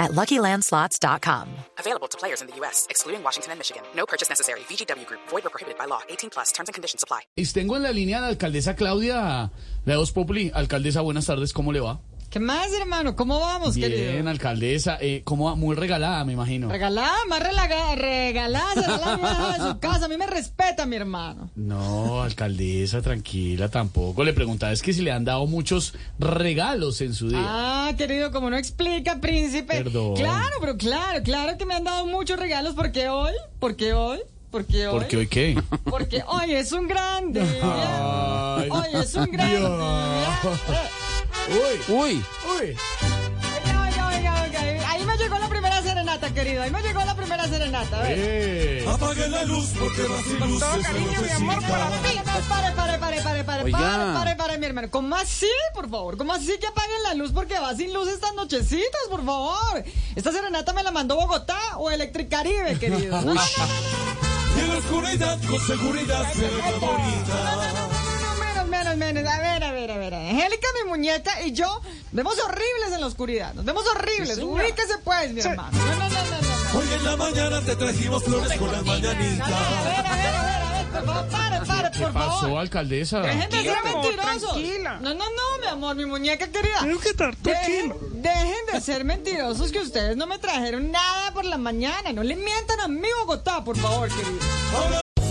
at LuckyLandSlots.com. Available to players in the U.S., excluding Washington and Michigan. No purchase necessary. VGW Group. Void or prohibited by law. 18 plus. Terms and conditions apply. Y tengo en la línea a la alcaldesa Claudia de Voz Populi. Alcaldesa, buenas tardes, ¿cómo le va? ¿Qué más, hermano? ¿Cómo vamos, Bien, querido? alcaldesa. Eh, ¿Cómo va? Muy regalada, me imagino. Regalada, más relaga- regalada vieja de su casa. A mí me respeta, mi hermano. No, alcaldesa, tranquila, tampoco. Le preguntaba, es que si le han dado muchos regalos en su día. Ah, querido, como no explica, príncipe. Perdón. Claro, pero claro, claro que me han dado muchos regalos. porque hoy? porque hoy? porque hoy? ¿Por qué hoy qué? Porque hoy es un gran día. Ay, Hoy es un gran Dios. Uy, Uy, uy. Oiga, oiga, oiga, oiga. Ahí me llegó la primera serenata, querido. Ahí me llegó la primera serenata. A ver. Eh. Apague la luz porque va sin luz se necesita. Pare, pare, pare, pare, pare, Oiga. pare, pare, pare, mi hermano. ¿Cómo así, por favor? ¿Cómo así que apaguen la luz porque va sin luz estas nochecitas, por favor? Esta serenata me la mandó Bogotá o Electricaribe, querido. No, no, no, Y en la oscuridad con seguridad se ve bonita. Menos, menos. A ver, a ver, a ver. Angélica, mi muñeca y yo vemos horribles en la oscuridad. Nos vemos horribles. Ubíquese, pues, mi hermano. No, no, no, no, no. Hoy en la mañana te trajimos flores con las A ver, mañanitas. a ver, a ver, a ver. Por favor, pare, pare, ¿Qué por pasó, favor. alcaldesa? Dejen de ser mentirosos. No, no, no, mi amor, mi muñeca querida. Tengo que estar Dejen, dejen de ser mentirosos que ustedes no me trajeron nada por la mañana. No le mientan a mi Bogotá, por favor, querido.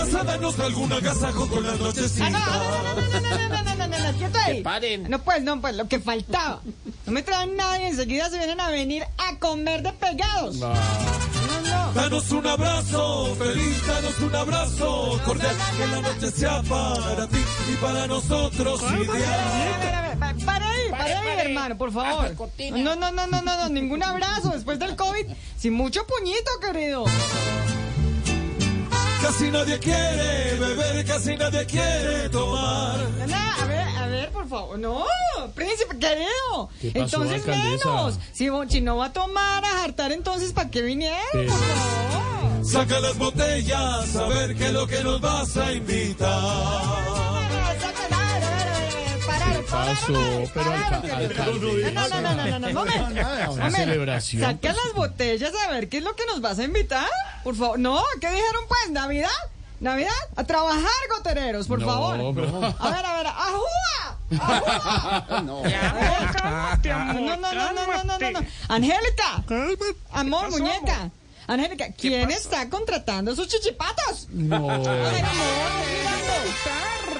Vas a darnos algún agasajo con las Ah, no, nochecitas. no, no, no, no, no, no, no, no, no, no, quieto ahí. paren. No, pues, no, pues, lo que faltaba. No me traen nada y enseguida se vienen a venir a comer de pegados. No, no. Danos un abrazo, feliz, danos un abrazo cordial. Que la noche sea para ti y para nosotros ideal. Para ahí, para ahí, hermano, por favor. No, no, no, no, no, no, ningún abrazo después del COVID. Sin mucho puñito, querido. Casi nadie quiere beber, casi nadie quiere tomar. No, no, a ver, a ver, por favor. No, príncipe querido. ¿Qué pasó, entonces alcaldesa? menos. Si, si no va a tomar, a hartar, entonces, ¿para qué vinieron? Sí. Por favor. Saca las botellas, a ver qué es lo que nos vas a invitar paso, pero alcalde. No, no, no, no, no, no, no, no, Saca las botellas a ver qué es lo que nos vas a invitar. Por favor, no, ¿qué dijeron pues? ¿Navidad? ¿Navidad? A trabajar, gotereros, por no, favor. Bro. A ver, a ver, ¡ajúa! ¡Ajúa! No. Ya, cálmate, amor, no, no, no, no, no, no, no. Angélica. Cálmate. Amor, pasó, muñeca. Angélica, ¿quién está contratando esos chichipatos? No. Ay, amor, mirando.